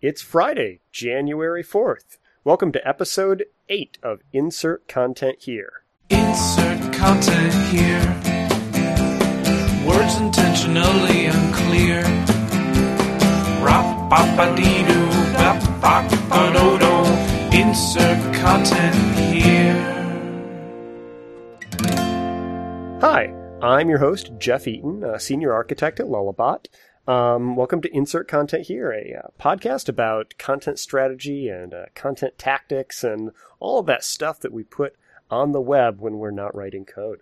It's Friday, January 4th. Welcome to episode 8 of Insert Content Here. Insert content here. Words intentionally unclear. Rap ba dee doo bap bop do do. Insert content here. Hi, I'm your host, Jeff Eaton, a senior architect at Lullabot. Um, welcome to Insert Content Here, a uh, podcast about content strategy and uh, content tactics and all of that stuff that we put on the web when we're not writing code.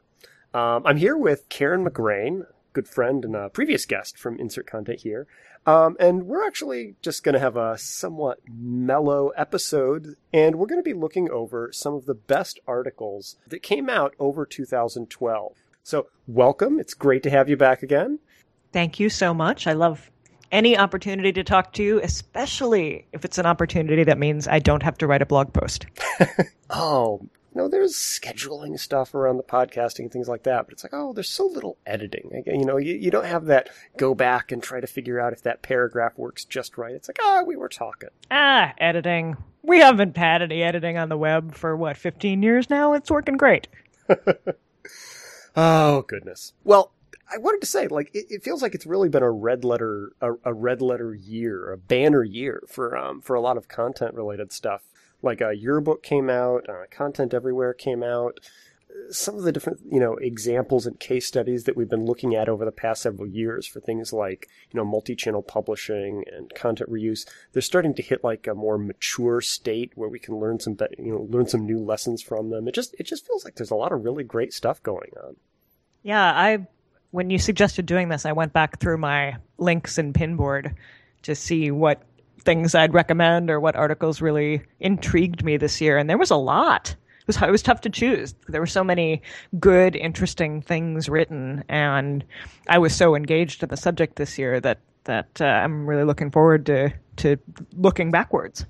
Um, I'm here with Karen McGrane, good friend and a previous guest from Insert Content Here. Um, and we're actually just going to have a somewhat mellow episode, and we're going to be looking over some of the best articles that came out over 2012. So, welcome. It's great to have you back again. Thank you so much. I love any opportunity to talk to you, especially if it's an opportunity that means I don't have to write a blog post. oh, no, there's scheduling stuff around the podcasting and things like that, but it's like, oh, there's so little editing. You know, you, you don't have that go back and try to figure out if that paragraph works just right. It's like, ah, oh, we were talking. Ah, editing. We haven't had any editing on the web for what, 15 years now? It's working great. oh, goodness. Well, I wanted to say, like, it, it, feels like it's really been a red letter, a, a, red letter year, a banner year for um, for a lot of content related stuff. Like, uh, Yearbook came out, uh, Content Everywhere came out. Some of the different, you know, examples and case studies that we've been looking at over the past several years for things like, you know, multi-channel publishing and content reuse, they're starting to hit like a more mature state where we can learn some, you know, learn some new lessons from them. It just, it just feels like there's a lot of really great stuff going on. Yeah, I when you suggested doing this, I went back through my links and pinboard to see what things I'd recommend or what articles really intrigued me this year, and there was a lot. It was it was tough to choose. There were so many good, interesting things written, and I was so engaged in the subject this year that that uh, I'm really looking forward to to looking backwards.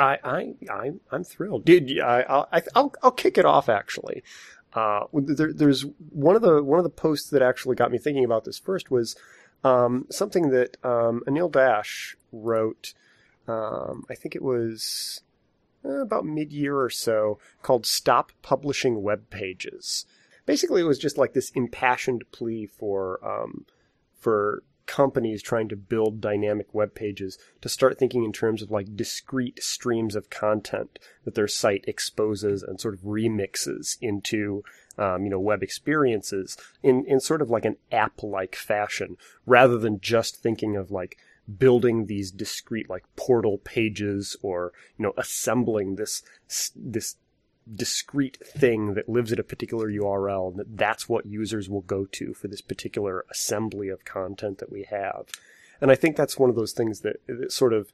I I I'm, I'm thrilled. Did I, I'll, I'll I'll kick it off actually. Uh, there, there's one of the one of the posts that actually got me thinking about this first was um, something that um, Anil Dash wrote. Um, I think it was uh, about mid-year or so, called "Stop Publishing Web Pages." Basically, it was just like this impassioned plea for um, for companies trying to build dynamic web pages to start thinking in terms of like discrete streams of content that their site exposes and sort of remixes into um, you know web experiences in in sort of like an app like fashion rather than just thinking of like building these discrete like portal pages or you know assembling this this discrete thing that lives at a particular URL and that that's what users will go to for this particular assembly of content that we have. And I think that's one of those things that, that sort of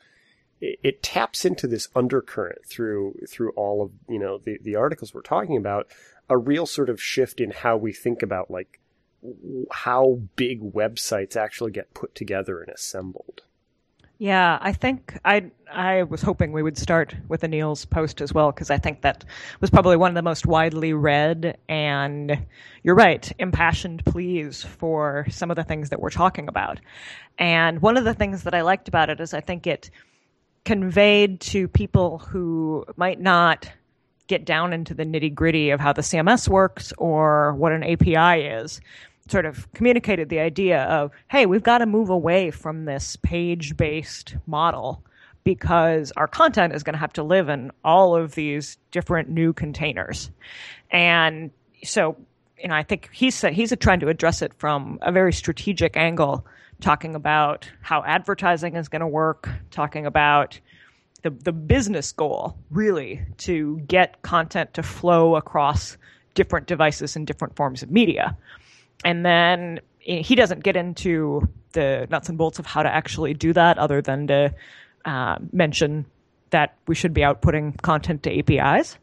it, it, taps into this undercurrent through through all of you know the the articles we're talking about a real sort of shift in how we think about like how big websites actually get put together and assembled. Yeah, I think I I was hoping we would start with Anil's post as well because I think that was probably one of the most widely read and you're right, impassioned pleas for some of the things that we're talking about. And one of the things that I liked about it is I think it conveyed to people who might not get down into the nitty gritty of how the CMS works or what an API is sort of communicated the idea of, hey, we've got to move away from this page based model because our content is going to have to live in all of these different new containers. And so, you know, I think he's he's trying to address it from a very strategic angle, talking about how advertising is going to work, talking about the the business goal really to get content to flow across different devices and different forms of media and then he doesn't get into the nuts and bolts of how to actually do that other than to uh, mention that we should be outputting content to APIs.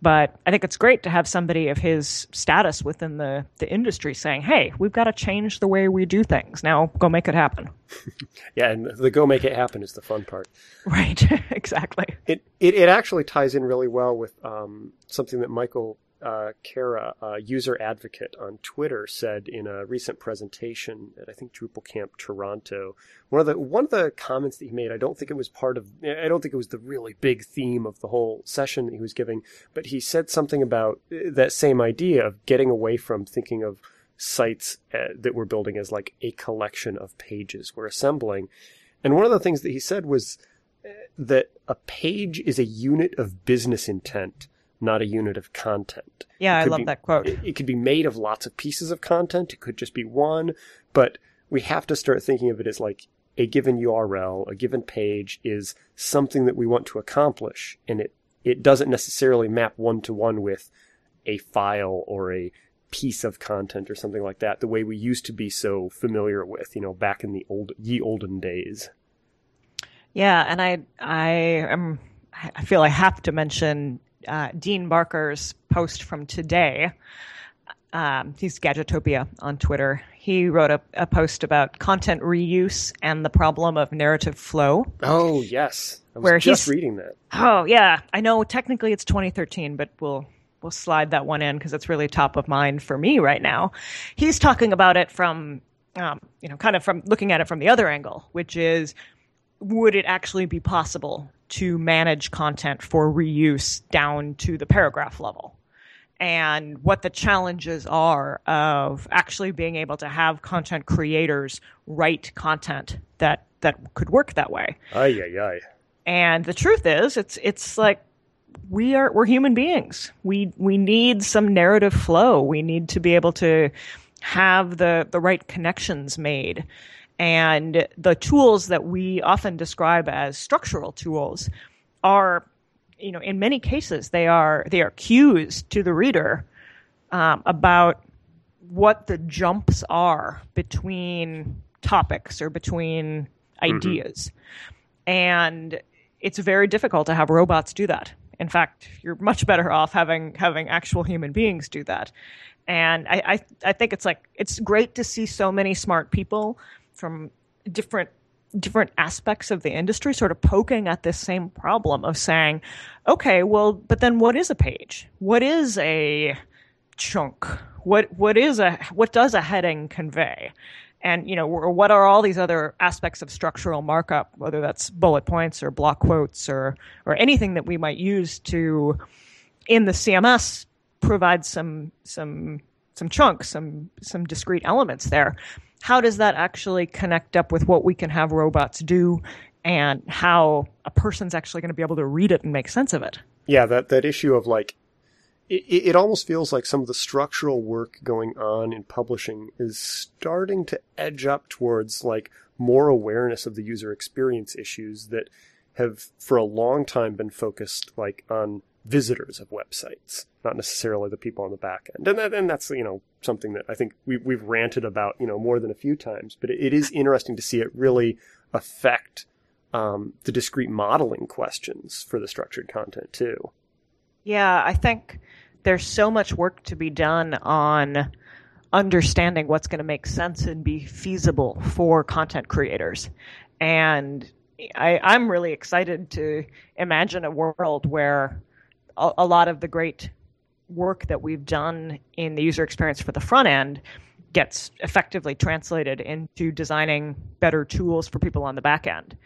But I think it's great to have somebody of his status within the, the industry saying, hey, we've got to change the way we do things. Now go make it happen. yeah, and the go make it happen is the fun part. Right, exactly. It, it, it actually ties in really well with um, something that Michael uh, Kara, uh, user advocate on Twitter, said in a recent presentation at I think Drupal Camp Toronto, one of the one of the comments that he made, I don't think it was part of, I don't think it was the really big theme of the whole session that he was giving, but he said something about uh, that same idea of getting away from thinking of sites uh, that we're building as like a collection of pages we're assembling. And one of the things that he said was uh, that a page is a unit of business intent not a unit of content. Yeah, I love be- that quote. It, it could be made of lots of pieces of content. It could just be one, but we have to start thinking of it as like a given URL, a given page is something that we want to accomplish, and it it doesn't necessarily map one to one with a file or a piece of content or something like that. The way we used to be so familiar with, you know, back in the old ye olden days. Yeah, and I I am I feel I have to mention uh, Deane Barker's post from today. Um, he's Gadgetopia on Twitter. He wrote a, a post about content reuse and the problem of narrative flow. Oh yes, I was Where just he's- reading that. Oh yeah, I know technically it's 2013, but we'll we'll slide that one in because it's really top of mind for me right now. He's talking about it from um, you know kind of from looking at it from the other angle, which is would it actually be possible to manage content for reuse down to the paragraph level? And what the challenges are of actually being able to have content creators write content that that could work that way. Ay ay ay. And the truth is, it's it's like we are we're human beings. We we need some narrative flow. We need to be able to have the the right connections made. And the tools that we often describe as structural tools are, you know, in many cases they are they are cues to the reader um, about what the jumps are between topics or between ideas. And it's very difficult to have robots do that. In fact, you're much better off having having actual human beings do that. And I, I I think it's like it's great to see so many smart people from different different aspects of the industry sort of poking at this same problem of saying, okay, well, but then what is a page? What is a chunk? What what is a what does a heading convey? And you know, what are all these other aspects of structural markup, whether that's bullet points or block quotes or or anything that we might use to in the CMS provide some some some chunks, some some discrete elements there. How does that actually connect up with what we can have robots do and how a person's actually going to be able to read it and make sense of it? yeah, that that issue of like, it, it almost feels like some of the structural work going on in publishing is starting to edge up towards like more awareness of the user experience issues that have for a long time been focused like on visitors of websites, not necessarily the people on the back end. And, that, and that's you know something that I think we, we've ranted about you know more than a few times. But it, it is interesting to see it really affect um, the discrete modeling questions for the structured content too. Yeah, I think there's so much work to be done on understanding what's going to make sense and be feasible for content creators. And I, I'm really excited to imagine a world where a, a lot of the great work that we've done in the user experience for the front end gets effectively translated into designing better tools for people on the back end.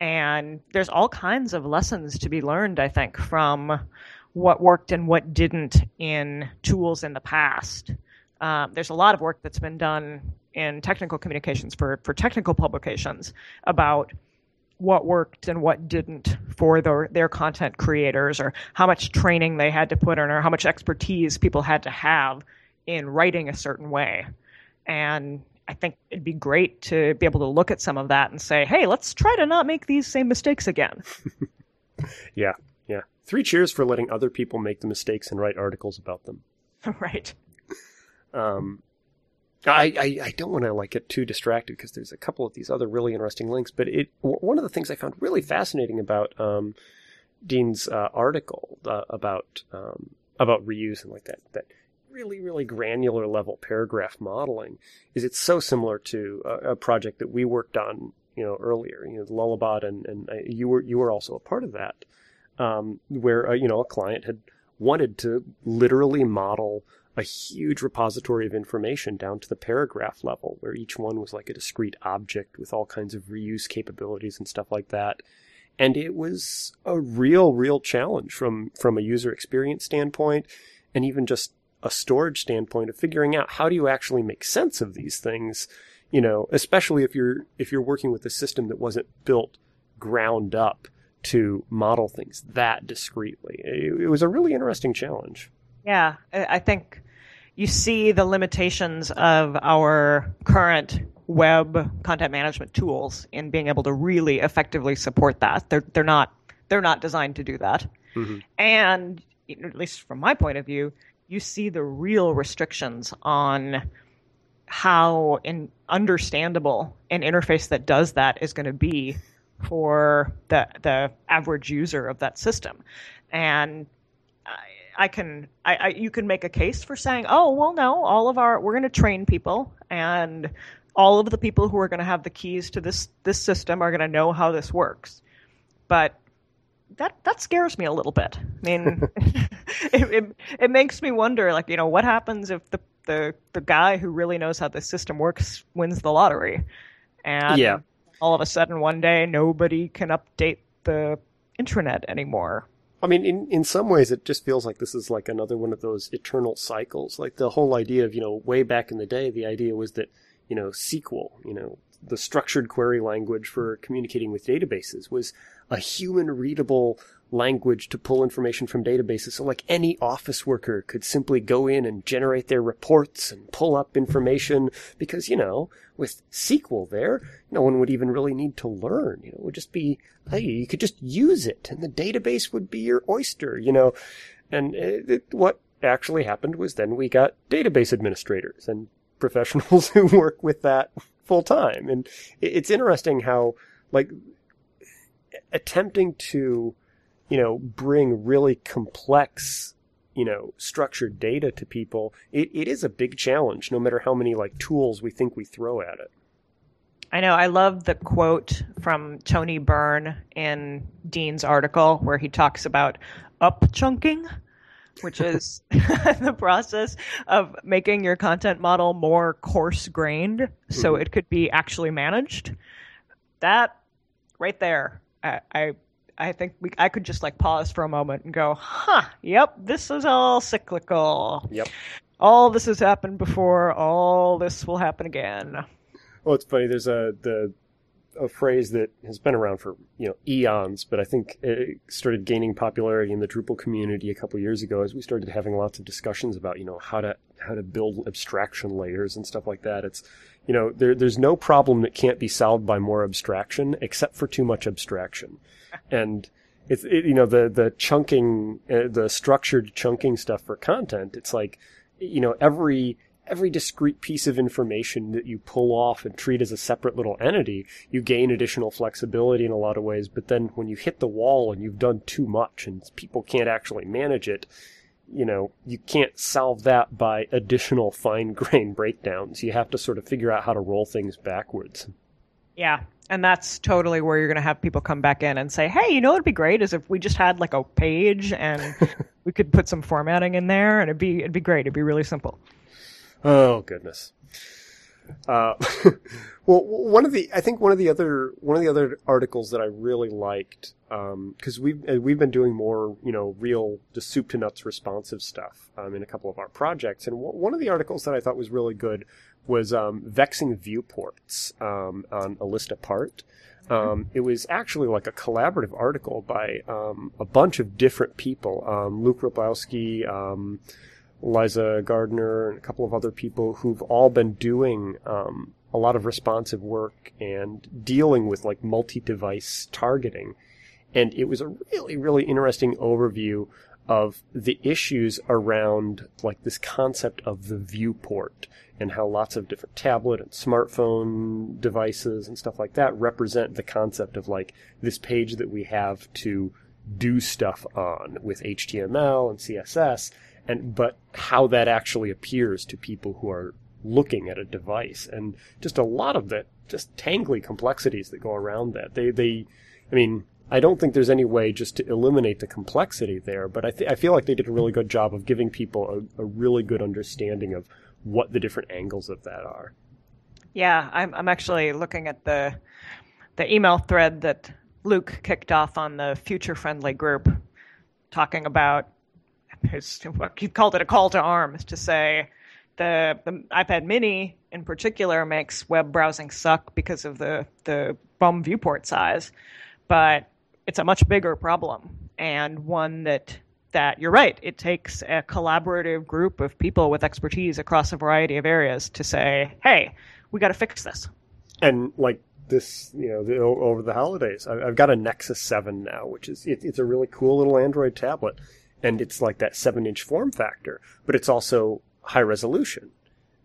And there's all kinds of lessons to be learned, I think, from what worked and what didn't in tools in the past. Um, there's a lot of work that's been done in technical communications for, for technical publications about what worked and what didn't for their, their content creators or how much training they had to put in or how much expertise people had to have in writing a certain way. And I think it'd be great to be able to look at some of that and say, hey, let's try to not make these same mistakes again. Yeah, yeah. Three cheers for letting other people make the mistakes and write articles about them. right. Um, I, I, I don't want to like get too distracted because there's a couple of these other really interesting links, but it one of the things I found really fascinating about um, Deane's uh, article uh, about um, about reuse and like that that really really granular level paragraph modeling is it's so similar to a, a project that we worked on you know earlier you know the Lullabot and and I, you were you were also a part of that um, where uh, you know a client had wanted to literally model a huge repository of information down to the paragraph level, where each one was like a discrete object with all kinds of reuse capabilities and stuff like that. And it was a real, real challenge from, from a user experience standpoint and even just a storage standpoint of figuring out how do you actually make sense of these things, you know, especially if you're, if you're working with a system that wasn't built ground up to model things that discreetly. It, it was a really interesting challenge. Yeah, I I think you see the limitations of our current web content management tools in being able to really effectively support that. They're they're not they're not designed to do that. Mm-hmm. And at least from my point of view, you see the real restrictions on how in understandable an interface that does that is going to be for the the average user of that system. And uh, I, can I, I you can make a case for saying, oh well, no, all of our we're going to train people, and all of the people who are going to have the keys to this this system are going to know how this works. But that that scares me a little bit. I mean, it, it it makes me wonder, like you know, what happens if the the the guy who really knows how the system works wins the lottery, and Yeah. all of a sudden one day nobody can update the intranet anymore. I mean, in, in some ways, it just feels like this is like another one of those eternal cycles. Like the whole idea of, you know, way back in the day, the idea was that, you know, SQL, you know, the structured query language for communicating with databases was a human readable language to pull information from databases. So like any office worker could simply go in and generate their reports and pull up information because, you know, with SQL there, no one would even really need to learn. You know, it would just be, hey, you could just use it and the database would be your oyster, you know. And it, it, what actually happened was then we got database administrators and professionals who work with that full time. And it, it's interesting how, like, attempting to, you know, bring really complex, you know, structured data to people, it, it is a big challenge, no matter how many, like, tools we think we throw at it. I know. I love the quote from Tony Byrne in Deane's article where he talks about up chunking, which is the process of making your content model more coarse grained so mm-hmm. it could be actually managed. That right there, I, I I think we I could just like pause for a moment and go, huh, yep, this is all cyclical. Yep. All this has happened before, all this will happen again. Well, it's funny. There's a the a phrase that has been around for you know eons, but I think it started gaining popularity in the Drupal community a couple years ago as we started having lots of discussions about you know how to how to build abstraction layers and stuff like that. It's you know there there's no problem that can't be solved by more abstraction except for too much abstraction, and it's it, you know the the chunking uh, the structured chunking stuff for content. It's like you know every every discrete piece of information that you pull off and treat as a separate little entity, you gain additional flexibility in a lot of ways. But then when you hit the wall and you've done too much and people can't actually manage it, you know, you can't solve that by additional fine grain breakdowns. You have to sort of figure out how to roll things backwards. Yeah. And that's totally where you're going to have people come back in and say, hey, you know what would be great is if we just had like a page and we could put some formatting in there and it'd be, it'd be great. It'd be really simple. Oh goodness. Uh, well, one of the I think one of the other one of the other articles that I really liked because we've uh, we've been doing more you know real just soup to nuts responsive stuff um, in a couple of our projects, and w- one of the articles that I thought was really good was um, vexing viewports um, on a list apart. Um, it was actually like a collaborative article by um, a bunch of different people. Um, Luke Wroblewski, um, Lyza Gardner, and a couple of other people who've all been doing um, a lot of responsive work and dealing with like multi-device targeting. And it was a really, really interesting overview of the issues around like this concept of the viewport and how lots of different tablet and smartphone devices and stuff like that represent the concept of like this page that we have to do stuff on with HTML and CSS and but how that actually appears to people who are looking at a device and just a lot of the just tangly complexities that go around that they they I mean I don't think there's any way just to eliminate the complexity there, but I, th- I feel like they did a really good job of giving people a, a really good understanding of what the different angles of that are. Yeah, I'm I'm actually looking at the the email thread that Luke kicked off on the future friendly group, talking about he called it a call to arms to say the, the iPad Mini in particular makes web browsing suck because of the the bum viewport size, but it's a much bigger problem and one that that you're right. It takes a collaborative group of people with expertise across a variety of areas to say, "Hey, we got to fix this." And like this, you know, the, over the holidays, I, have got a Nexus Seven now, which is it, it's a really cool little Android tablet, and it's like that seven-inch form factor, but it's also high resolution,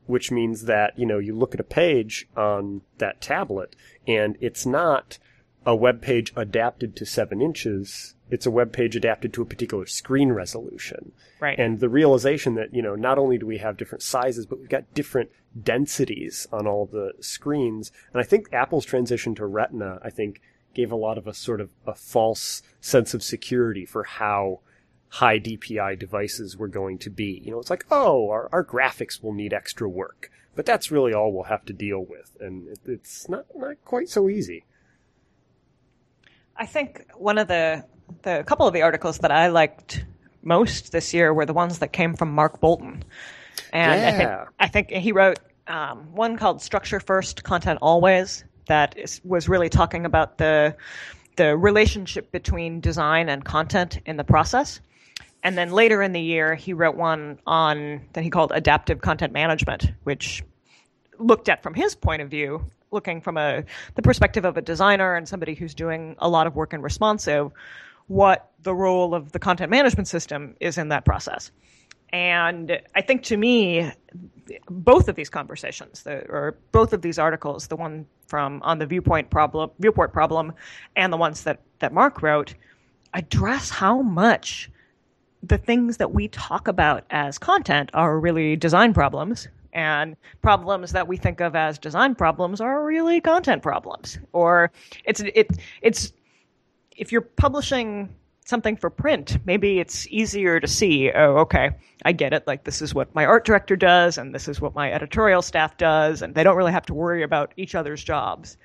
which means that you know you look at a page on that tablet, and it's not a web page adapted to seven inches. It's a web page adapted to a particular screen resolution. Right. And the realization that, you know, not only do we have different sizes, but we've got different densities on all the screens. And I think Apple's transition to Retina, I think, gave a lot of us sort of a false sense of security for how high DPI devices were going to be. You know, it's like, oh, our, our graphics will need extra work. But that's really all we'll have to deal with. And it, it's not, not quite so easy. I think one of the the couple of the articles that I liked most this year were the ones that came from Mark Boulton, and yeah. I think I think he wrote um, one called "Structure First, Content Always" that is, was really talking about the the relationship between design and content in the process. And then later in the year, he wrote one on that he called adaptive content management, which looked at from his point of view looking from a the perspective of a designer and somebody who's doing a lot of work in responsive, what the role of the content management system is in that process. And I think to me, both of these conversations, the, or both of these articles, the one from on the viewpoint problem, viewport problem, and the ones that that Mark wrote, address how much the things that we talk about as content are really design problems and problems that we think of as design problems are really content problems. Or it's it it's if you're publishing something for print maybe it's easier to see oh okay i get it like this is what my art director does and this is what my editorial staff does and they don't really have to worry about each other's jobs.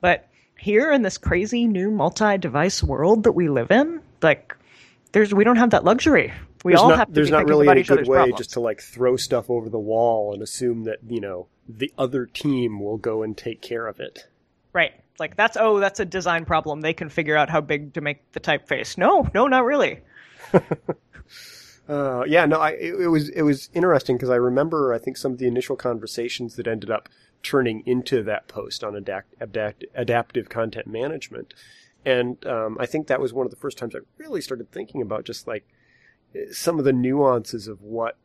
But here in this crazy new multi-device world that we live in like there's we don't have that luxury we there's all not, have to there's not really any good way problems. just to like throw stuff over the wall and assume that you know the other team will go and take care of it. Right. Like that's oh, that's a design problem. They can figure out how big to make the typeface. No, no, not really. Uh, yeah, no, I, it, it was it was interesting because I remember I think some of the initial conversations that ended up turning into that post on adapt, adapt, adaptive content management, and um, I think that was one of the first times I really started thinking about just like some of the nuances of what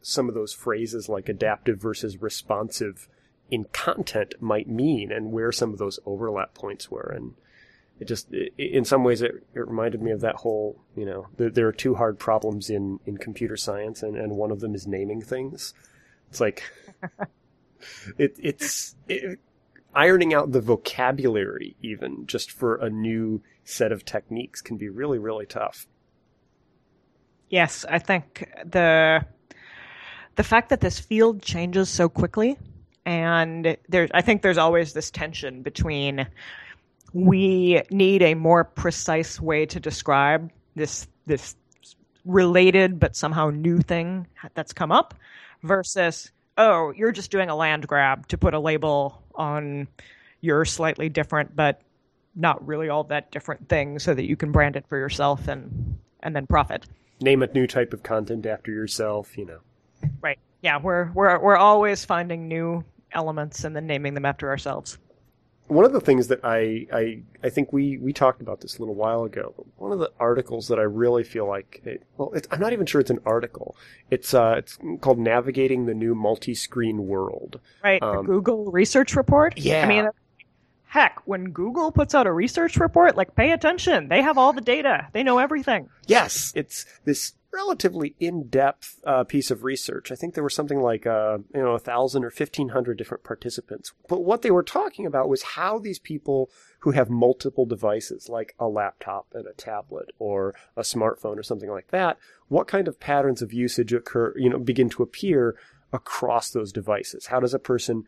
some of those phrases like adaptive versus responsive in content might mean and where some of those overlap points were. And it just it, in some ways it, it reminded me of that whole you know there, there are two hard problems in in computer science and, and one of them is naming things. It's like it it's it, ironing out the vocabulary even just for a new set of techniques can be really really tough. Yes, I think the the fact that this field changes so quickly and there I think there's always this tension between we need a more precise way to describe this this related but somehow new thing that's come up versus oh you're just doing a land grab to put a label on your slightly different but not really all that different thing so that you can brand it for yourself and and then profit. Name a new type of content after yourself you know. Right. Yeah we're we're we're always finding new elements and then naming them after ourselves one of the things that I, I I think we we talked about this a little while ago. One of the articles that I really feel like it, well, it's, I'm not even sure it's an article. It's uh it's called "Navigating the New Multi-Screen World." right the Um, google research report Yeah. i mean heck when google puts out a research report like pay attention they have all the data they know everything Yes, it's this relatively in-depth uh, piece of research. I think there were something like uh, you know a thousand or fifteen hundred different participants. But what they were talking about was how these people who have multiple devices, like a laptop and a tablet or a smartphone or something like that, what kind of patterns of usage occur, you know, begin to appear across those devices? How does a person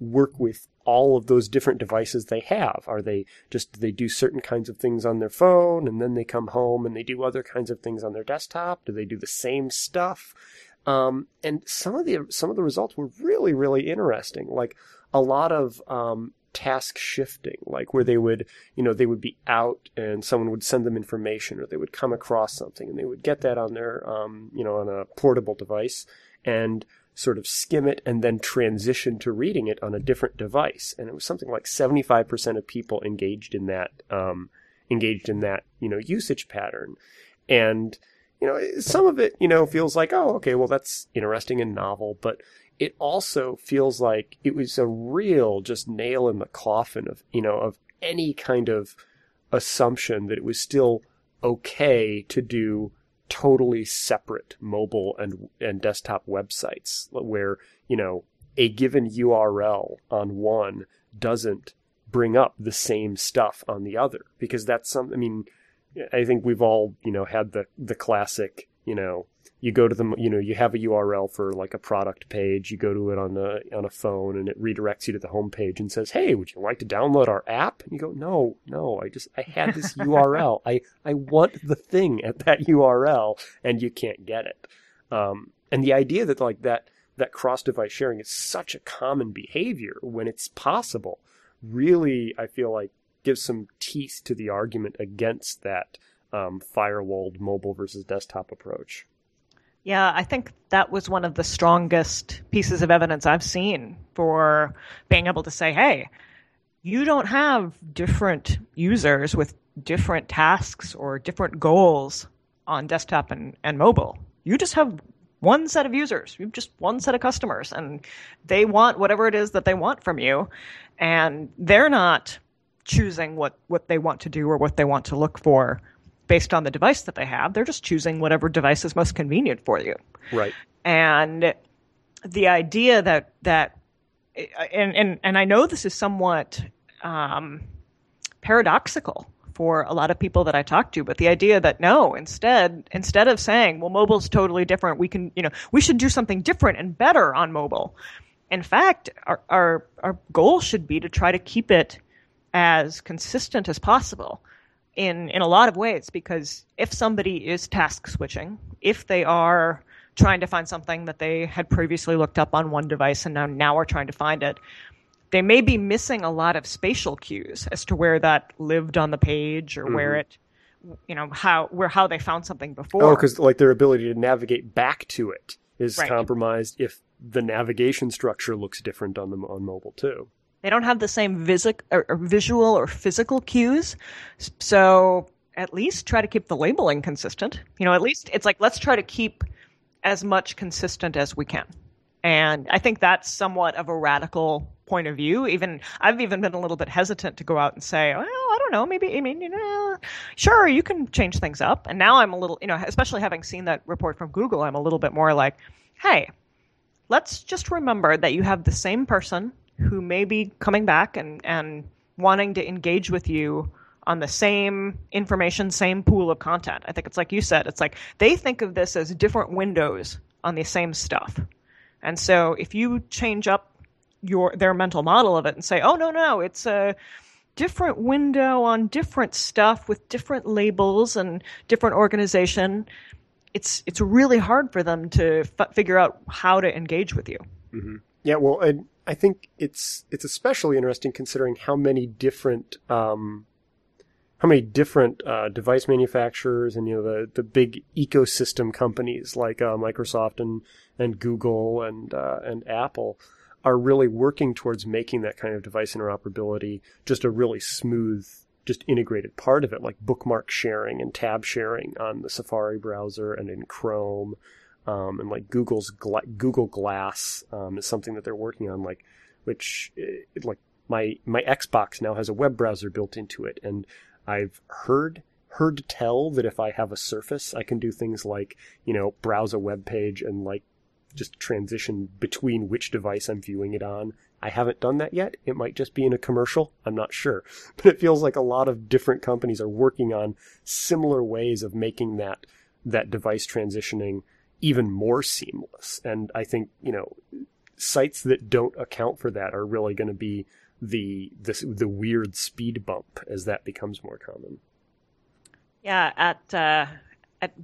work with all of those different devices they have? Are they just, they do certain kinds of things on their phone and then they come home and they do other kinds of things on their desktop? Do they do the same stuff? Um, and some of the, some of the results were really, really interesting. Like a lot of, um, task shifting, like where they would, you know, they would be out and someone would send them information or they would come across something and they would get that on their, um, you know, on a portable device and sort of skim it and then transition to reading it on a different device. And it was something like 75% of people engaged in that, um, engaged in that, you know, usage pattern. And, you know, some of it, you know, feels like, oh, okay, well, that's interesting and novel, but it also feels like it was a real just nail in the coffin of, you know, of any kind of assumption that it was still okay to do totally separate mobile and and desktop websites where you know a given URL on one doesn't bring up the same stuff on the other because that's some I mean I think we've all you know had the the classic you know you go to the you know you have a URL for like a product page you go to it on a on a phone and it redirects you to the home page and says hey would you like to download our app? And you go no no I just I had this URL I I want the thing at that URL and you can't get it. Um, and the idea that like that that cross device sharing is such a common behavior when it's possible really I feel like gives some teeth to the argument against that um, firewalled mobile versus desktop approach. Yeah, I think that was one of the strongest pieces of evidence I've seen for being able to say, hey, you don't have different users with different tasks or different goals on desktop and, and mobile. You just have one set of users. You have just one set of customers, and they want whatever it is that they want from you. And they're not choosing what, what they want to do or what they want to look for based on the device that they have. They're just choosing whatever device is most convenient for you. Right. And the idea that that and and and I know this is somewhat um, paradoxical for a lot of people that I talk to, but the idea that no, instead instead of saying, well, mobile's totally different, we can you know we should do something different and better on mobile. In fact, our our our goal should be to try to keep it as consistent as possible in in a lot of ways because if somebody is task switching, if they are trying to find something that they had previously looked up on one device and now now are trying to find it, they may be missing a lot of spatial cues as to where that lived on the page or mm-hmm. where it you know how where how they found something before. Oh, because like their ability to navigate back to it is right. compromised if the navigation structure looks different on the on mobile too. They don't have the same visic, or, or visual or physical cues. So at least try to keep the labeling consistent. You know, at least it's like, let's try to keep as much consistent as we can. And I think that's somewhat of a radical point of view. Even I've even been a little bit hesitant to go out and say, well, I don't know, maybe I mean, you know, sure, you can change things up. And now I'm a little, you know, especially having seen that report from Google, I'm a little bit more like, hey, let's just remember that you have the same person who may be coming back and, and wanting to engage with you on the same information, same pool of content. I think it's like you said, it's like they think of this as different windows on the same stuff. And so if you change up your their mental model of it and say, "Oh no, no, it's a different window on different stuff with different labels and different organization," it's it's really hard for them to f- figure out how to engage with you. Mm-hmm. Yeah, well, and I think it's it's especially interesting considering how many different um, how many different uh, device manufacturers and you know the the big ecosystem companies like uh, Microsoft and and Google and uh, and Apple are really working towards making that kind of device interoperability just a really smooth just integrated part of it like bookmark sharing and tab sharing on the Safari browser and in Chrome um, and like Google's Gla- Google Glass um, is something that they're working on, like which it, eh, like my my Xbox now has a web browser built into it, and I've heard heard tell that if I have a Surface, I can do things like, you know, browse a web page and like just transition between which device I'm viewing it on. I haven't done that yet. It might just be in a commercial. I'm not sure. But it feels like a lot of different companies are working on similar ways of making that, that device transitioning even more seamless. And I think, you know, sites that don't account for that are really going to be the, the, the weird speed bump as that becomes more common. Yeah, at, uh, at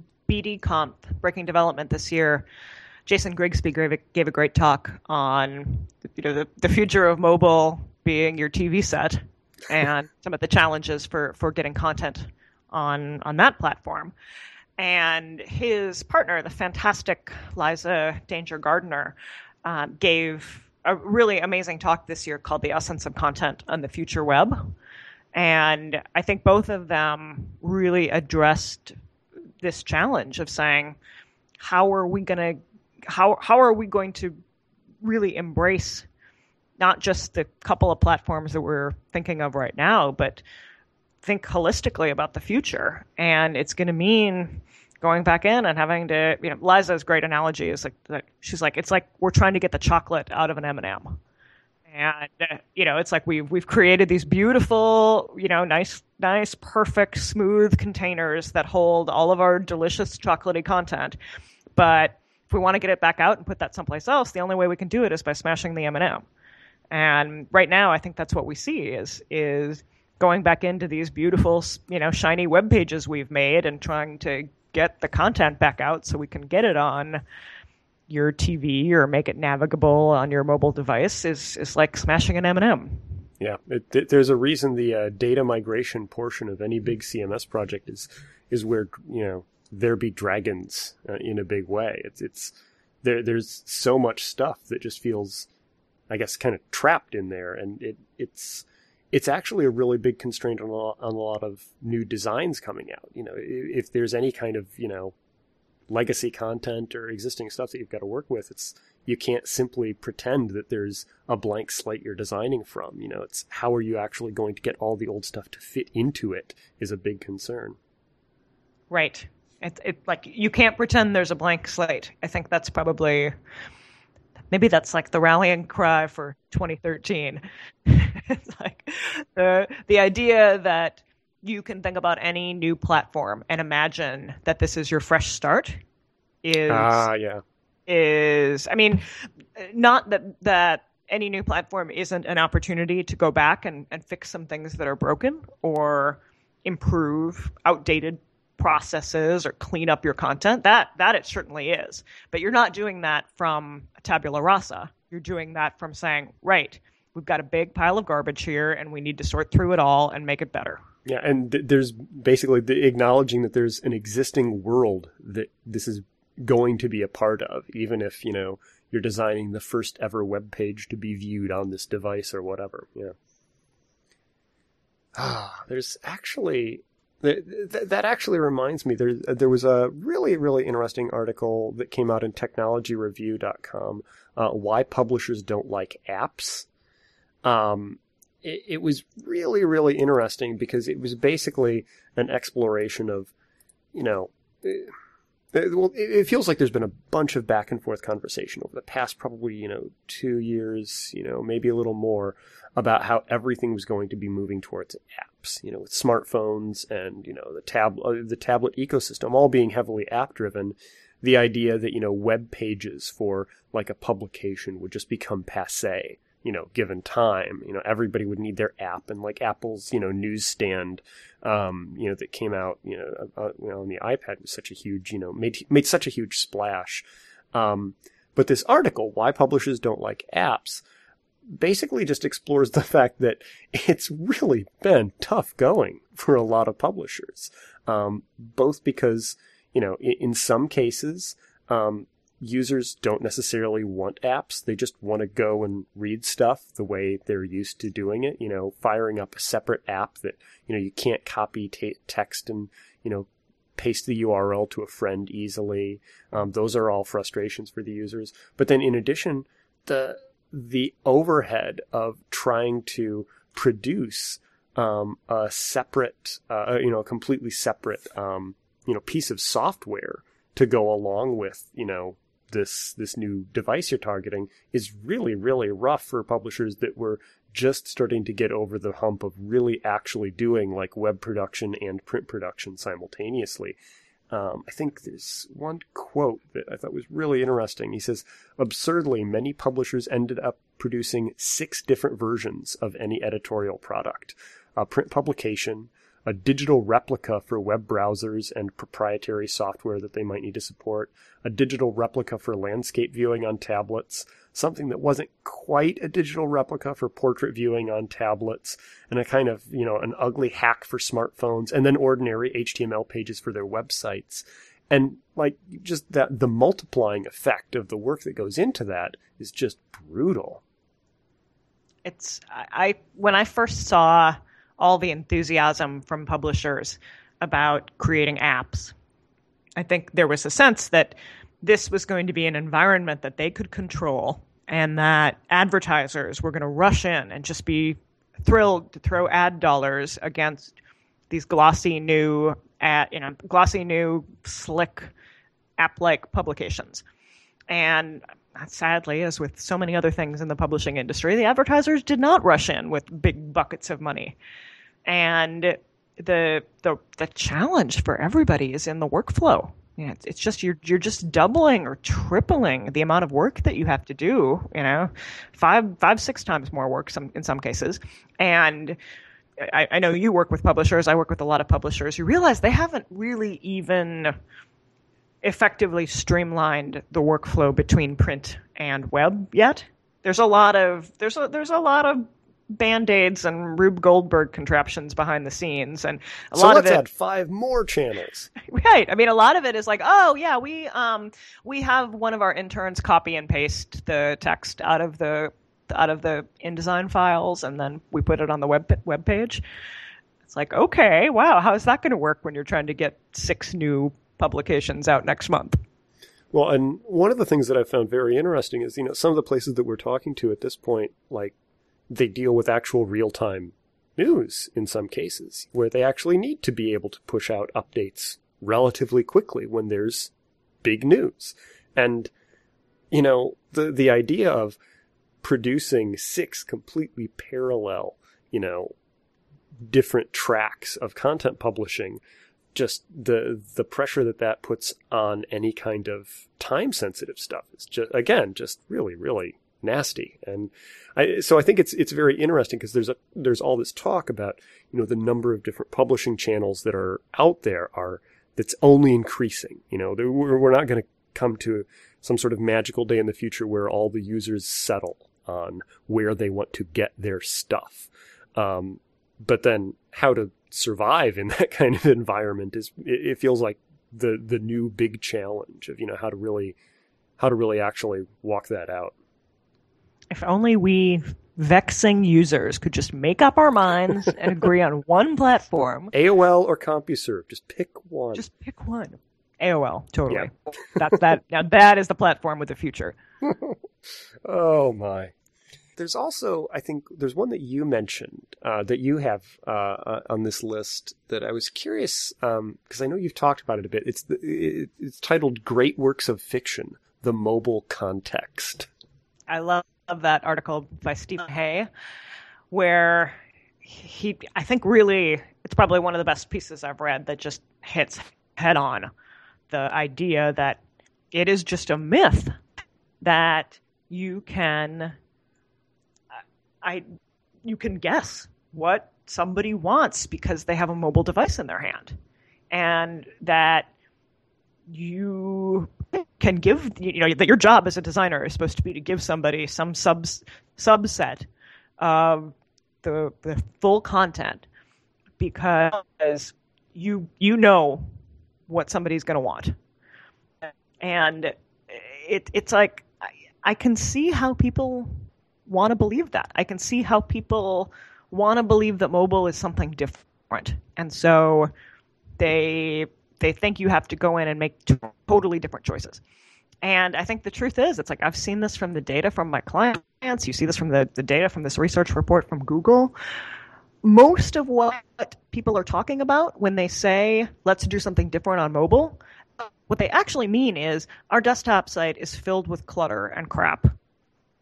Comp Breaking Development this year, Jason Grigsby gave a, gave a great talk on you know the, the future of mobile being your TV set and some of the challenges for for getting content on on that platform. And his partner, the fantastic Lyza Danger Gardner, um, gave a really amazing talk this year called "The Essence of Content and the Future Web." And I think both of them really addressed this challenge of saying, how are we going to how how are we going to really embrace not just the couple of platforms that we're thinking of right now, but think holistically about the future. And it's going to mean going back in and having to, you know, Lyza's great analogy is like, that she's like, it's like we're trying to get the chocolate out of an M&M. And, uh, you know, it's like we've, we've created these beautiful, you know, nice, nice, perfect, smooth containers that hold all of our delicious chocolatey content. But if we want to get it back out and put that someplace else, the only way we can do it is by smashing the M&M. And right now, I think that's what we see is is going back into these beautiful, you know, shiny web pages we've made and trying to get the content back out so we can get it on your TV or make it navigable on your mobile device is is like smashing an M&M. Yeah, it, it, there's a reason the uh, data migration portion of any big CMS project is is where you know there be dragons uh, in a big way. It's it's there. There's so much stuff that just feels, I guess, kind of trapped in there, and it it's it's actually a really big constraint on a, lot, on a lot of new designs coming out. You know, if there's any kind of you know legacy content or existing stuff that you've got to work with, it's you can't simply pretend that there's a blank slate you're designing from. You know, it's how are you actually going to get all the old stuff to fit into it is a big concern. Right. It, it like you can't pretend there's a blank slate. I think that's probably maybe that's like the rallying cry for 2013. it's like the the idea that you can think about any new platform and imagine that this is your fresh start is ah yeah is I mean not that that any new platform isn't an opportunity to go back and, and fix some things that are broken or improve outdated processes or clean up your content. That that it certainly is. But you're not doing that from tabula rasa. You're doing that from saying, right, we've got a big pile of garbage here and we need to sort through it all and make it better. Yeah, and th- there's basically the acknowledging that there's an existing world that this is going to be a part of, even if, you know, you're designing the first ever web page to be viewed on this device or whatever. Yeah. Ah, there's actually that actually reminds me, there, there was a really, really interesting article that came out in technologyreview.com, uh, why publishers don't like apps. Um, it, it was really, really interesting because it was basically an exploration of, you know, it, well, it feels like there's been a bunch of back and forth conversation over the past probably, you know, two years, you know, maybe a little more about how everything was going to be moving towards apps, you know, with smartphones and, you know, the tab, uh, the tablet ecosystem all being heavily app driven. The idea that, you know, web pages for like a publication would just become passe, you know, given time, you know, everybody would need their app and like Apple's, you know, newsstand, um, you know, that came out, you know, uh, uh you know, on the iPad was such a huge, you know, made, made such a huge splash. Um, but this article, why publishers don't like apps, basically just explores the fact that it's really been tough going for a lot of publishers. Um, both because, you know, in, in some cases, um, users don't necessarily want apps. They just want to go and read stuff the way they're used to doing it. You know, firing up a separate app that, you know, you can't copy t- text and, you know, paste the URL to a friend easily. Um, those are all frustrations for the users. But then in addition, the the overhead of trying to produce um, a separate, uh, you know, a completely separate, um, you know, piece of software to go along with, you know, this this new device you're targeting is really really rough for publishers that were just starting to get over the hump of really actually doing like web production and print production simultaneously. Um, I think there's one quote that I thought was really interesting. He says, absurdly, many publishers ended up producing six different versions of any editorial product. A print publication, a digital replica for web browsers and proprietary software that they might need to support, a digital replica for landscape viewing on tablets, something that wasn't quite a digital replica for portrait viewing on tablets, and a kind of, you know, an ugly hack for smartphones, and then ordinary HTML pages for their websites. And like just that the multiplying effect of the work that goes into that is just brutal. It's I, when I first saw all the enthusiasm from publishers about creating apps. I think there was a sense that this was going to be an environment that they could control and that advertisers were going to rush in and just be thrilled to throw ad dollars against these glossy new ad, you know, glossy new slick app-like publications. And sadly, as with so many other things in the publishing industry, the advertisers did not rush in with big buckets of money. And the the the challenge for everybody is in the workflow. Know, it's, it's just you're you're just doubling or tripling the amount of work that you have to do. You know, five five six times more work some in some cases, and. I, I know you work with publishers. I work with a lot of publishers. You realize they haven't really even effectively streamlined the workflow between print and web yet. There's a lot of there's a there's a lot of band-aids and Rube Goldberg contraptions behind the scenes and a so lot let's of it add five more channels. right. I mean a lot of it is like oh yeah we um we have one of our interns copy and paste the text out of the out of the InDesign files and then we put it on the web web page. It's like okay wow how is that going to work when you're trying to get six new publications out next month? Well, and one of the things that I found very interesting is, you know, some of the places that we're talking to at this point, like they deal with actual real time news in some cases, where they actually need to be able to push out updates relatively quickly when there's big news. And, you know, the, the idea of producing six completely parallel, you know, different tracks of content publishing just the the pressure that that puts on any kind of time sensitive stuff is just again just really really nasty. And I, so I think it's it's very interesting because there's a there's all this talk about you know the number of different publishing channels that are out there are that's only increasing. You know we're, not going to come to some sort of magical day in the future where all the users settle on where they want to get their stuff. Um, but then how to survive in that kind of environment is it, it feels like the the new big challenge of you know how to really how to really actually walk that out if only we vexing users could just make up our minds and agree on one platform. AOL or CompuServe just pick one. Just pick one. Aol totally. That's that now that is the platform with the future. Oh my. There's also i think there's one that you mentioned uh, that you have uh, uh, on this list that i was curious because i know you've talked about it a bit. It's the, it, it's titled great works of fiction the mobile context. I love that article by Stephen uh-huh. Hay, where he, I think, really, it's probably one of the best pieces I've read that just hits head on the idea that it is just a myth that you can, I, you can guess what somebody wants because they have a mobile device in their hand, and that you can give you know that your job as a designer is supposed to be to give somebody some subs subset of the the full content because you you know what somebody's going to want. And it it's like I, I can see how people want to believe that. I can see how people want to believe that mobile is something different. And so they they think you have to go in and make totally different choices. And I think the truth is, it's like I've seen this from the data from my clients. You see this from the, the data from this research report from Google. most of what people are talking about when they say let's do something different on mobile, what they actually mean is our desktop site is filled with clutter and crap,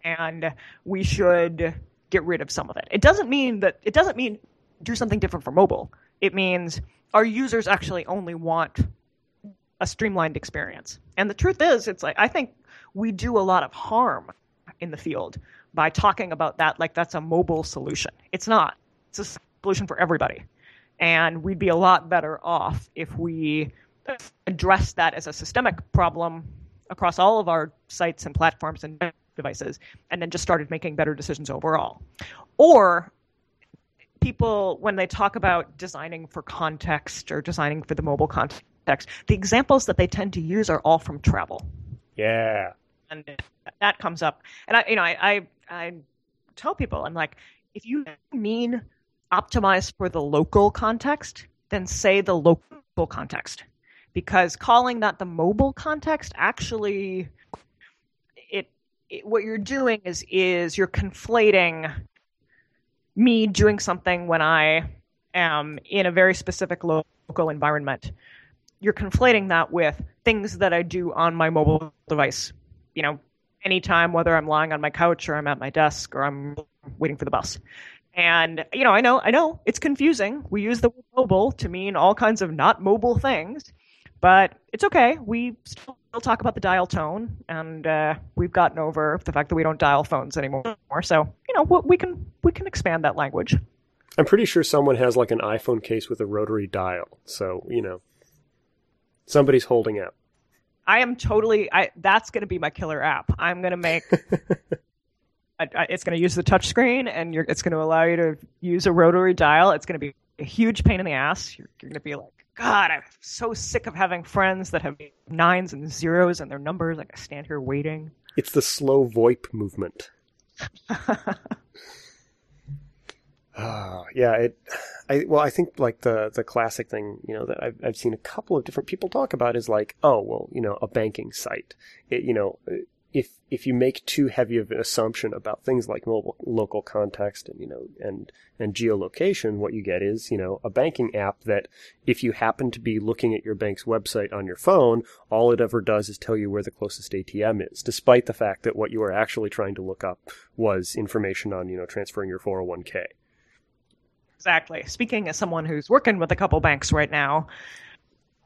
and we should get rid of some of it. It doesn't mean that it doesn't mean do something different for mobile. It means our users actually only want a streamlined experience. And the truth is, it's like I think we do a lot of harm in the field by talking about that like that's a mobile solution. It's not. It's a solution for everybody. And we'd be a lot better off if we addressed that as a systemic problem across all of our sites and platforms and devices and then just started making better decisions overall. Or people when they talk about designing for context or designing for the mobile context, the examples that they tend to use are all from travel. Yeah. And that comes up. And I you know, I I, I tell people, I'm like, if you mean optimize for the local context, then say the local context. Because calling that the mobile context actually it, it what you're doing is is you're conflating me doing something when I am in a very specific local environment. You're conflating that with things that I do on my mobile device. You know, anytime, whether I'm lying on my couch or I'm at my desk or I'm waiting for the bus. And you know, I know, I know it's confusing. We use the word mobile to mean all kinds of not mobile things, but it's okay. We still talk about the dial tone, and uh, we've gotten over the fact that we don't dial phones anymore. So you know, we can we can expand that language. I'm pretty sure someone has like an iPhone case with a rotary dial. So, you know, somebody's holding out. I am totally. I that's going to be my killer app. I'm going to make. I, I, it's going to use the touch screen, and it's going to allow you to use a rotary dial. It's going to be a huge pain in the ass. You're, you're going to be like, God, I'm so sick of having friends that have nines and zeros and their numbers. Like I stand here waiting. It's the slow VoIP movement. Uh, yeah, it. I well, I think like the the classic thing, you know, that I've I've seen a couple of different people talk about is like, oh, well, you know, a banking site. It, you know, if if you make too heavy of an assumption about things like mobile local context and you know and and geolocation, what you get is you know a banking app that if you happen to be looking at your bank's website on your phone, all it ever does is tell you where the closest ATM is, despite the fact that what you are actually trying to look up was information on you know transferring your 401k. Exactly. Speaking as someone who's working with a couple banks right now,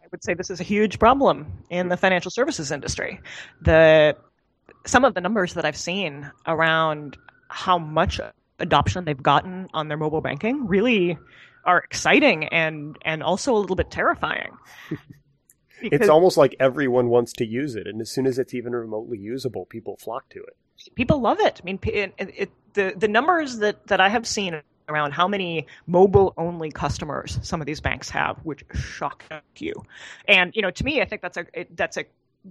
I would say this is a huge problem in the financial services industry. The some of the numbers that I've seen around how much adoption they've gotten on their mobile banking really are exciting and and also a little bit terrifying. it's almost like everyone wants to use it, and as soon as it's even remotely usable, people flock to it. People love it. I mean, it, it, the the numbers that that I have seen around how many mobile only customers some of these banks have, which shock you. And you know, to me, I think that's a it, that's a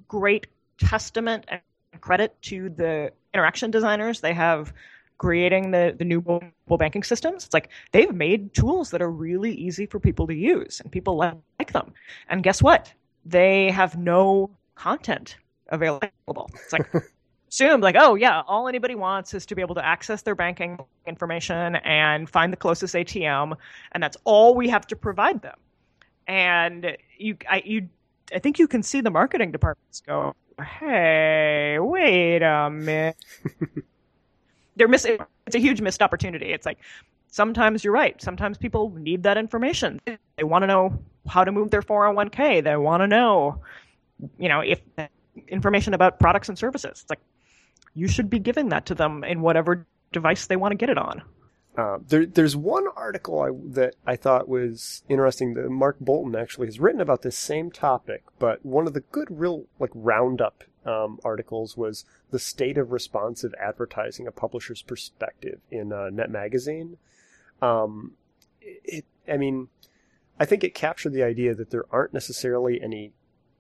great testament and credit to the interaction designers. They have creating the, the new mobile banking systems. It's like they've made tools that are really easy for people to use and people like them. And guess what? They have no content available. It's like assumed like, oh yeah, all anybody wants is to be able to access their banking information and find the closest ATM, and that's all we have to provide them. And you, I, you, I think you can see the marketing departments go, hey, wait a minute. They're missing. It's a huge missed opportunity. It's like sometimes you're right. Sometimes people need that information. They want to know how to move their 401k. They want to know, you know, if information about products and services. It's like you should be giving that to them in whatever device they want to get it on. Uh, there, there's one article I, that I thought was interesting. That Mark Boulton actually has written about this same topic, but one of the good, real like roundup um, articles was the state of responsive advertising, a publisher's perspective in uh, Net Magazine. Um, it, I mean, I think it captured the idea that there aren't necessarily any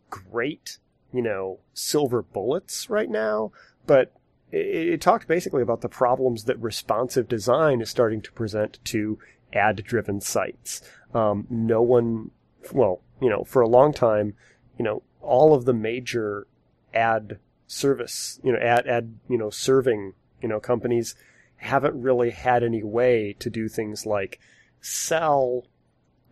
great, you know, silver bullets right now, but it, it talked basically about the problems that responsive design is starting to present to ad driven sites. Um, no one, well, you know, for a long time, you know, all of the major ad service, you know, ad, ad, you know, serving, you know, companies haven't really had any way to do things like sell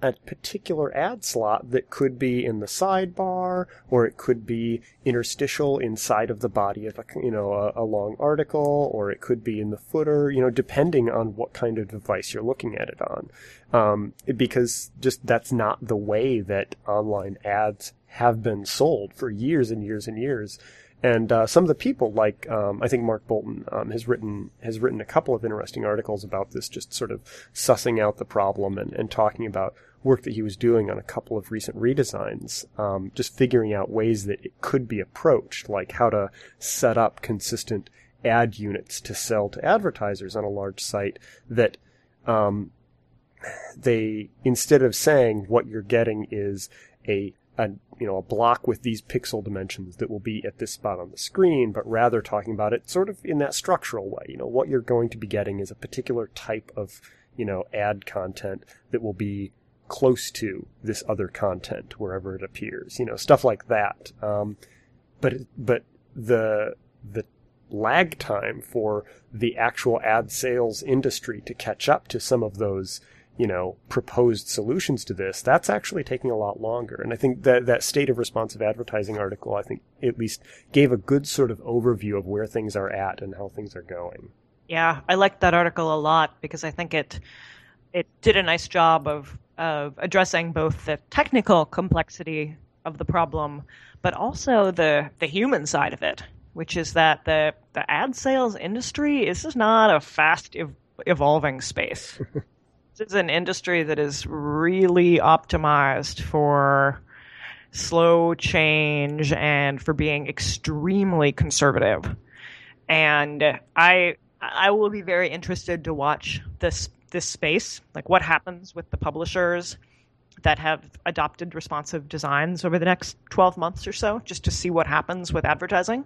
a particular ad slot that could be in the sidebar or it could be interstitial inside of the body of a you know a, a, long article or it could be in the footer you know depending on what kind of device you're looking at it on. Um, because just that's not the way that online ads have been sold for years and years and years. And uh, some of the people, like um, I think Mark Boulton um, has written has written a couple of interesting articles about this, just sort of sussing out the problem and, and talking about work that he was doing on a couple of recent redesigns, um, just figuring out ways that it could be approached, like how to set up consistent ad units to sell to advertisers on a large site that um, they instead of saying what you're getting is a a you know a block with these pixel dimensions that will be at this spot on the screen, but rather talking about it sort of in that structural way. You know, what you're going to be getting is a particular type of you know ad content that will be close to this other content wherever it appears. You know, stuff like that. Um, but but the the lag time for the actual ad sales industry to catch up to some of those you know, proposed solutions to this, that's actually taking a lot longer. And I think that that state of responsive advertising article, I think at least gave a good sort of overview of where things are at and how things are going. Yeah, I liked that article a lot because I think it it did a nice job of of addressing both the technical complexity of the problem, but also the the human side of it, which is that the the ad sales industry is just not a fast ev- evolving space. This is an industry that is really optimized for slow change and for being extremely conservative. And I I will be very interested to watch this this space, like what happens with the publishers that have adopted responsive designs over the next 12 months or so, just to see what happens with advertising.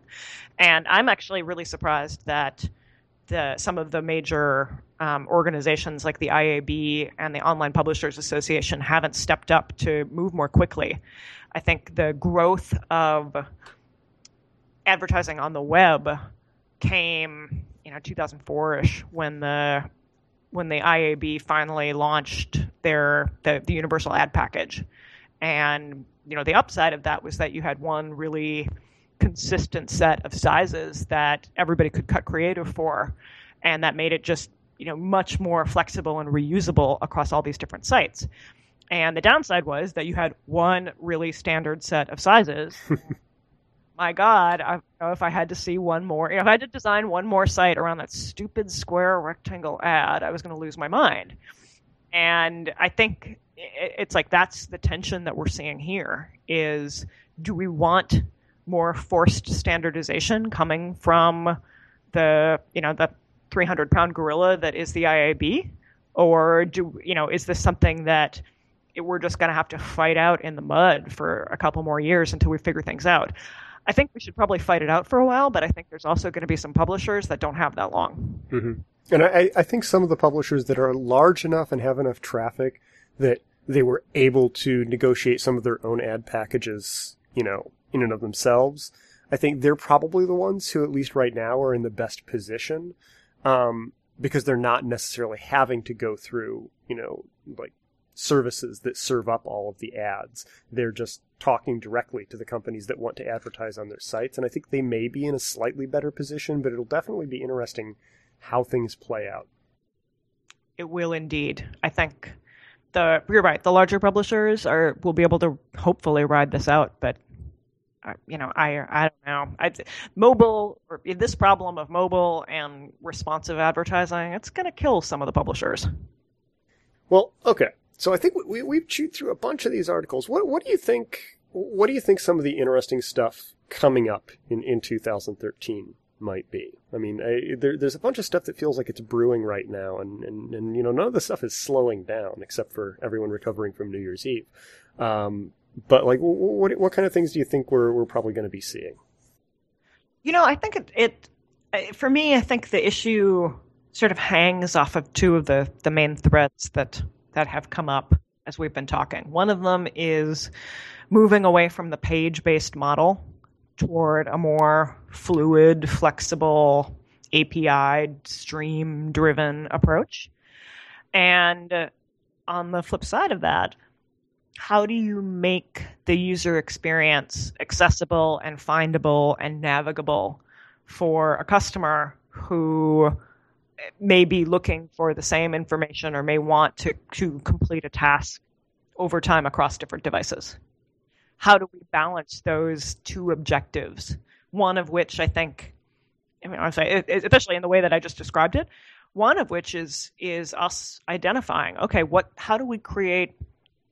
And I'm actually really surprised that the, some of the major um, organizations like the IAB and the Online Publishers Association haven't stepped up to move more quickly. I think the growth of advertising on the web came, you know, 2004ish when the when the IAB finally launched their the, the universal ad package, and you know the upside of that was that you had one really consistent set of sizes that everybody could cut creative for, and that made it just you know much more flexible and reusable across all these different sites. And the downside was that you had one really standard set of sizes. My God, I, if I had to see one more, if I had to design one more site around that stupid square rectangle ad, I was going to lose my mind. And I think it's like that's the tension that we're seeing here is do we want more forced standardization coming from the you know the 300 pound gorilla that is the IAB, or do you know is this something that we're just going to have to fight out in the mud for a couple more years until we figure things out? I think we should probably fight it out for a while, but I think there's also going to be some publishers that don't have that long. Mm-hmm. And I, I think some of the publishers that are large enough and have enough traffic that they were able to negotiate some of their own ad packages, you know, in and of themselves. I think they're probably the ones who, at least right now, are in the best position um, because they're not necessarily having to go through, you know, like services that serve up all of the ads. They're just talking directly to the companies that want to advertise on their sites. And I think they may be in a slightly better position, but it'll definitely be interesting how things play out. It will indeed. I think the you're right. The larger publishers are will be able to hopefully ride this out, but uh, you know, I I don't know. I, mobile or this problem of mobile and responsive advertising, it's going to kill some of the publishers. Well, okay. So I think we we've chewed through a bunch of these articles. What what do you think? What do you think some of the interesting stuff coming up in in 2013 might be? I mean, I, there, there's a bunch of stuff that feels like it's brewing right now, and, and and you know none of the stuff is slowing down except for everyone recovering from New Year's Eve. Um, but like, what what kind of things do you think we're we're probably going to be seeing? You know, I think it, it for me, I think the issue sort of hangs off of two of the the main threads that that have come up as we've been talking. One of them is moving away from the page based model toward a more fluid, flexible, API stream driven approach. And on the flip side of that, how do you make the user experience accessible and findable and navigable for a customer who may be looking for the same information or may want to, to complete a task over time across different devices? How do we balance those two objectives? One of which I think, I mean, especially in the way that I just described it, one of which is is us identifying, okay, what, how do we create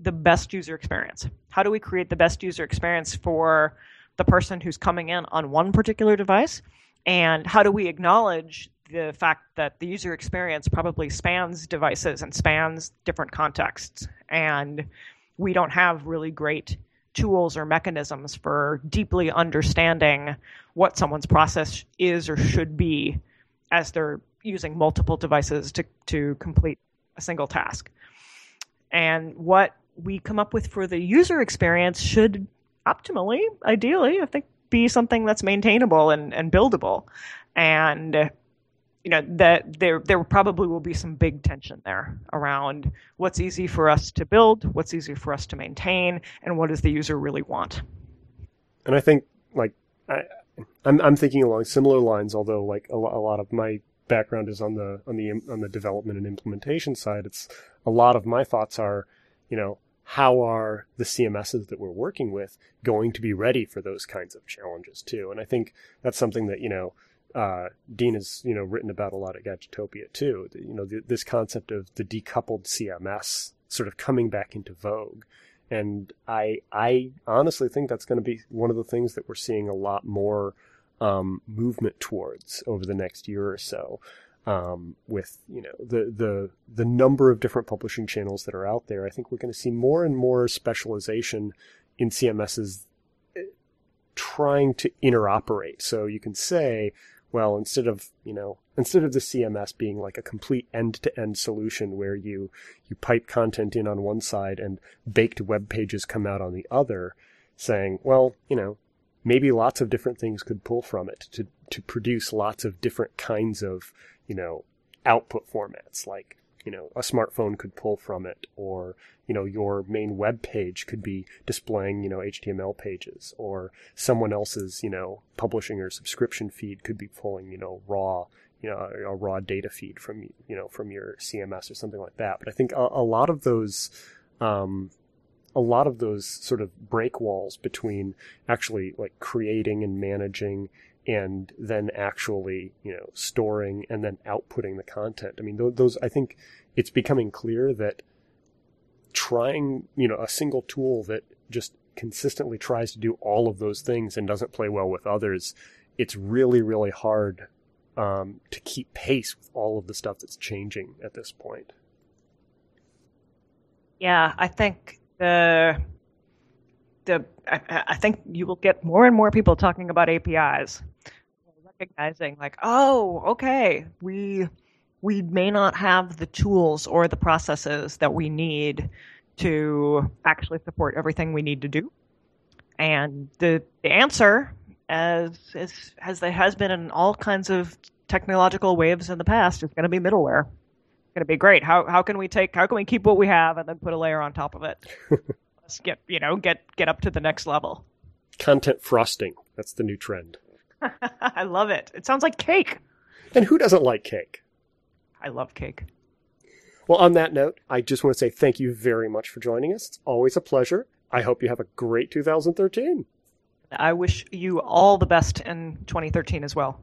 the best user experience? How do we create the best user experience for the person who's coming in on one particular device? And how do we acknowledge the fact that the user experience probably spans devices and spans different contexts? And we don't have really great tools or mechanisms for deeply understanding what someone's process is or should be as they're using multiple devices to, to complete a single task. And what we come up with for the user experience should optimally, ideally, I think, be something that's maintainable and, and buildable. And you know that there there probably will be some big tension there around what's easy for us to build, what's easy for us to maintain, and what does the user really want. And I think like I, I'm I'm thinking along similar lines, although like a, a lot of my background is on the on the on the development and implementation side. It's a lot of my thoughts are, you know, how are the CMSs that we're working with going to be ready for those kinds of challenges too? And I think that's something that, you know, uh, Deane has, you know, written about a lot at Gadgetopia too. You know, this concept of the decoupled CMS sort of coming back into vogue. And I, I honestly think that's going to be one of the things that we're seeing a lot more um, movement towards over the next year or so um, with you know the the the number of different publishing channels that are out there, I think we're going to see more and more specialization in CMSs eh, trying to interoperate. So you can say, well, instead of you know instead of the CMS being like a complete end-to-end solution where you you pipe content in on one side and baked web pages come out on the other, saying, well, you know, maybe lots of different things could pull from it to to produce lots of different kinds of you know, output formats. Like, you know, a smartphone could pull from it or, you know, your main web page could be displaying, you know, HTML pages or someone else's, you know, publishing or subscription feed could be pulling, you know, raw, you know, a raw data feed from, you know, from your CMS or something like that. But I think a, a lot of those, um, a lot of those sort of break walls between actually like creating and managing and then actually, you know, storing and then outputting the content. I mean, those, I think it's becoming clear that trying, you know, a single tool that just consistently tries to do all of those things and doesn't play well with others, it's really, really hard um, to keep pace with all of the stuff that's changing at this point. Yeah, I think the the I, I, think you will get more and more people talking about APIs, recognizing like, oh, okay, we we may not have the tools or the processes that we need to actually support everything we need to do, and the the answer, as as as there has been in all kinds of technological waves in the past, is going to be middleware. It's Going to be great. How how can we take how can we keep what we have and then put a layer on top of it? Let's get you know get get up to the next level. Content frosting. That's the new trend. I love it. It sounds like cake. And who doesn't like cake? I love cake. Well, on that note, I just want to say thank you very much for joining us. It's always a pleasure. I hope you have a great 2013. I wish you all the best in 2013 as well.